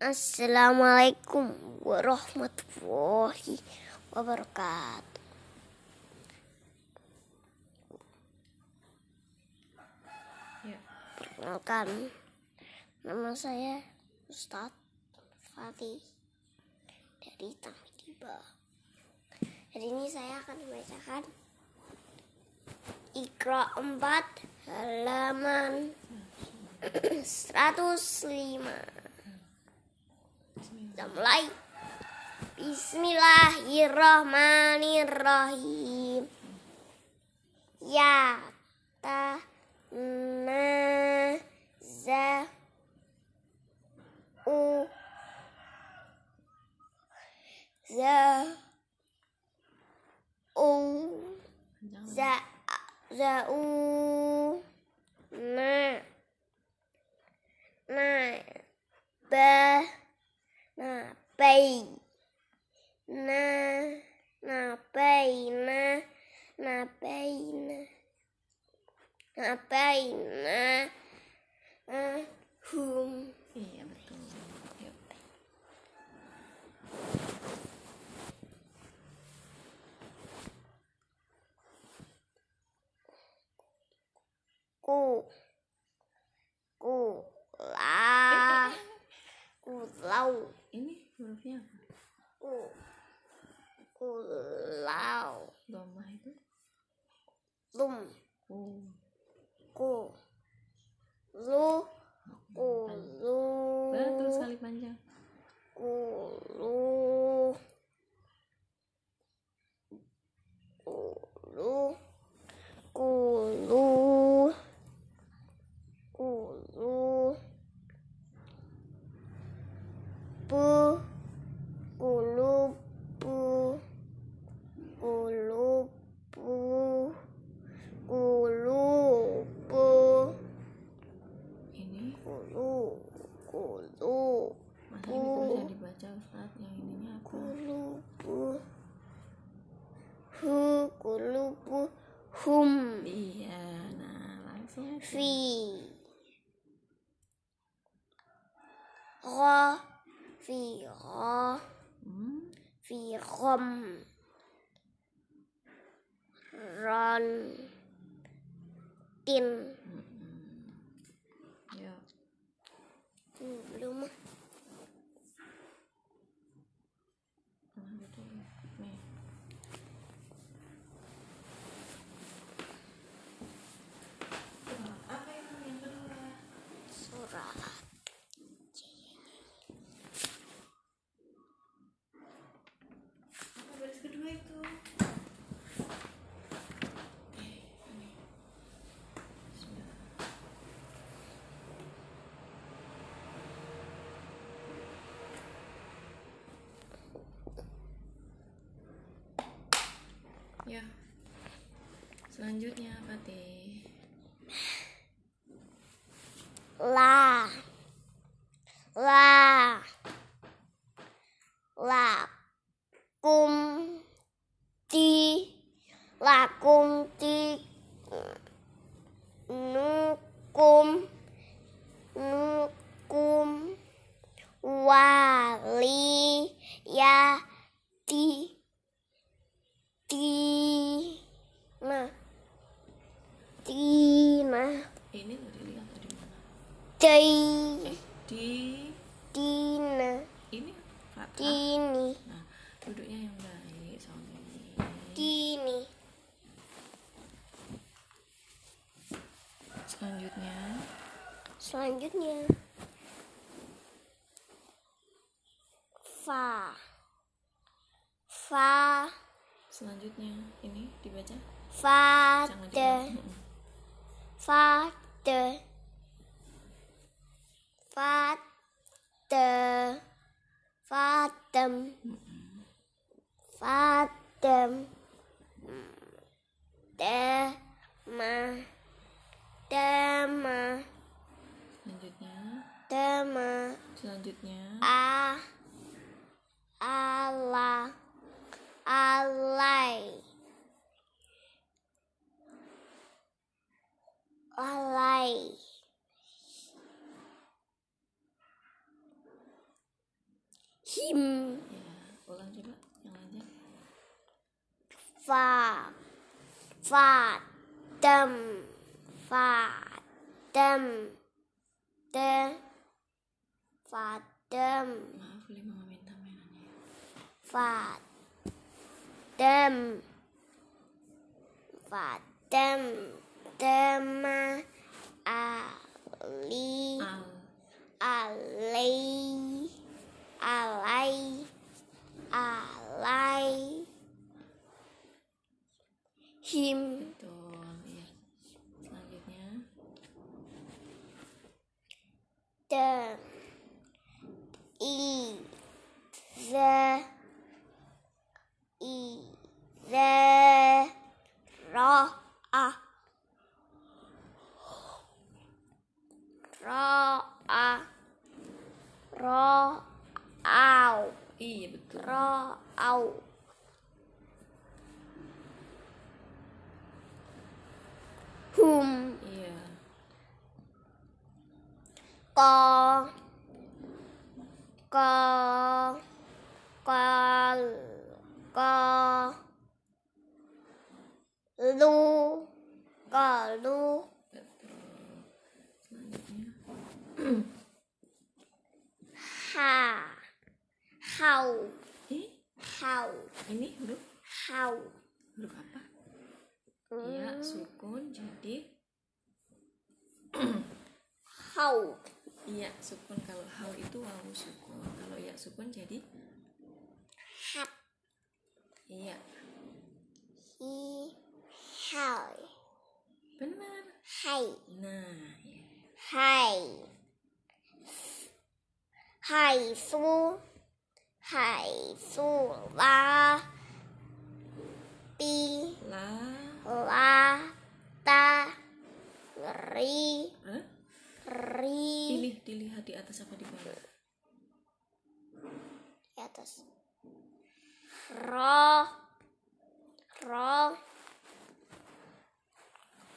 Assalamualaikum warahmatullahi wabarakatuh. Ya. Perkenalkan, nama saya Ustadz Fatih dari Tamidiba. Hari ini saya akan membacakan Ikra 4 halaman 105. Kita mulai. Bismillahirrahmanirrahim. Ya ta na za u za u za za u na na ba na bay na na bay na na bay na bay na uh, hum Iya betul. Yuk. ku ku ku Ini hurufnya apa? ku ku lau Domah itu lum ku. ku lu ku lu Betul sekali panjang. ku lu ku lu ku lu ku lu pu ku lu pu ku lu pu ku lu pu Ini ku lu ku lu masa ini bisa dibaca Ustaz yang ininya apa? kulubu hu kulubu hum Iya, nah langsung aja. fi ra fi ra Hmm. fi rom ron tin Ya. Hmm, belum ah. Nah, gitu ya. Nih. Apa itu yang kedua? surat Apa baris kedua itu? Eh, ini. Bismillah. Ya. Selanjutnya apa tina Ini udah dilihat tadi mana? Dai Eh, di Dina. Ini? Fathah. Dini. Nah, duduknya yang baik soalnya ini. Dini. Selanjutnya, Selanjutnya. Fa. Fa. Selanjutnya ini dibaca. Fa Jangan Fa de Fatem Fatem Dema Dema Selanjutnya, Dema selanjutnya. A. Ala. Alai Alai him. Ya ulang coba yang lanjut fa. Fa. Dem fa. Dem de fa. Dem maaf lima meminta mainannya fa. Dem fa. Dem dema ali al alai alai alai him betul ya selanjutnya the i the i the ro a ro a ro au iya betul ro au hum iya co co co co lu. Co lu. Ha. Hau. Eh? Hau. Ini huruf? Hau. Huruf apa? Ya sukun jadi hau iya sukun. Kalau hau itu wawu sukun. Kalau ya sukun jadi? Hap. Iya. Hi hau benar. Hai. Nah ya. hai. Hai su. Hai su. La. Pi la. La. Ta. Ri. Eh? Ri. Pilih dilihat di atas apa di bawah? Di atas. Ro. Ro.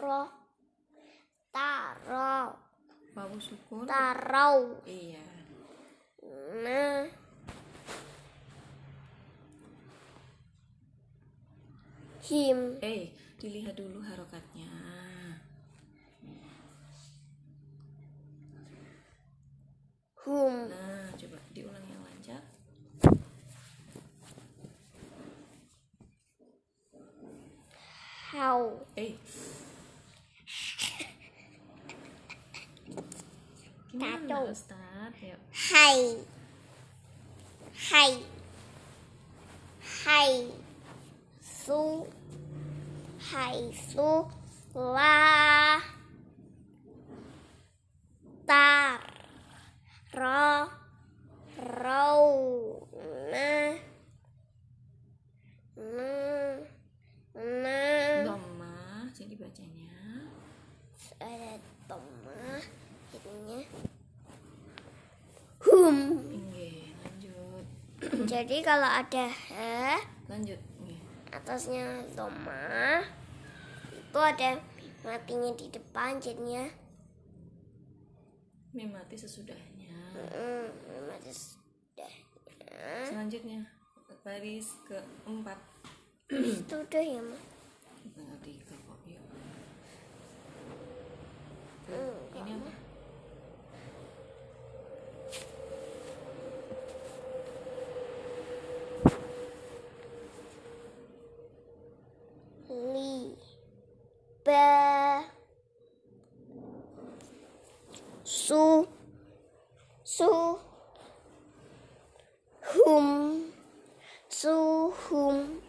Ro. Taro. Wawu sukun tarau. Iya. Nah. Him. Eh dilihat dulu harokatnya hum nah coba diulang yang lancar. How? Eh. Gimana. Ustaz? Ya. Hai. Hai. Hai. Su. Hai su. La. Tar ro rau na na na Dhamma jadi bacanya. Ada toma jadinya. Hum. Inge, lanjut. Jadi kalau ada he lanjut. Inge. atasnya toma itu ada matinya di depan jadinya mati sesudahnya selanjutnya baris keempat. Itu udah ya Ma? tanggal tiga kok? Hmm, ini apa? Li ba su hum su hum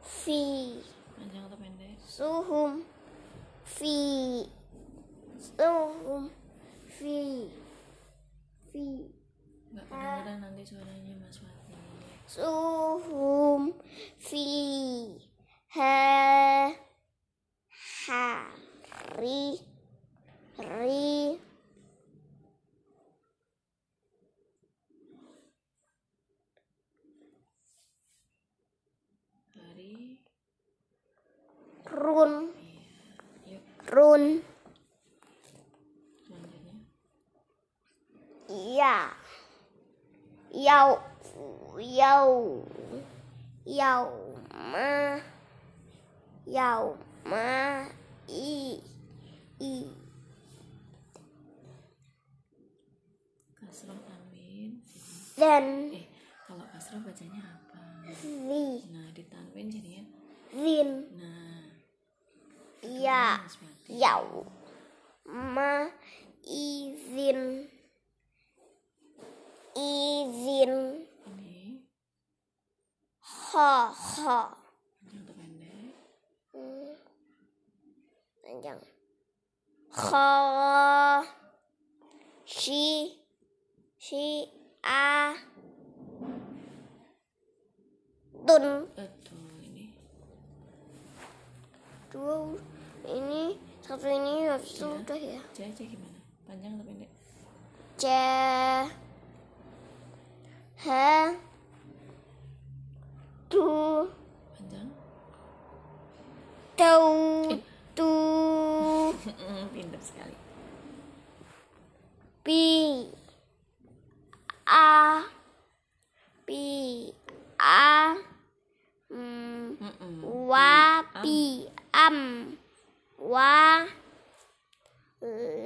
fi. Panjang atau pendek suhum. Fi. Suhum. Fi. Fi. Nggak kedengeran nanti suaranya Mas Fatih. Suhum. Fi. Ha. Ha. Ri ri hari run. Run. Selanjutnya ya yau. Yau. Yau ma. Yau ma. I. I. Kasroh tanwin. Then eh kalau kasroh bacanya apa? Zi nah di tanwin jadinya zin. Nah ya harus mati yau ma izin. Izin. Ha ha. Panjang. Shi shi a tun dua ini satu ini habis itu Iya. udah ya. C aja gimana? Panjang atau pendek? C H tu panjang? Tau tu. Pintar sekali. Pi a pi a mm, Mm-mm. wa pi am. Wa.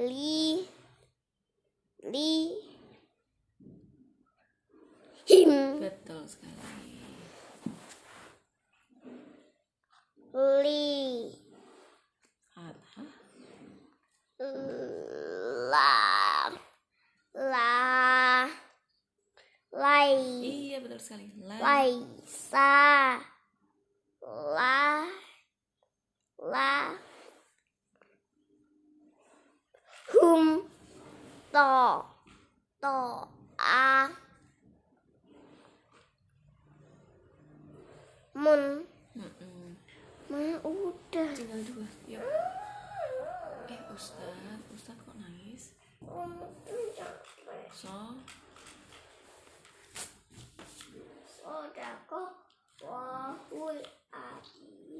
Li. Li. Him. Betul sekali. Li. La. La. Lai. Iya betul sekali. La. Lai to'a mun mm -mm. Udah tinggal dua ya eh ustad ustad kok nangis so udah kok wahul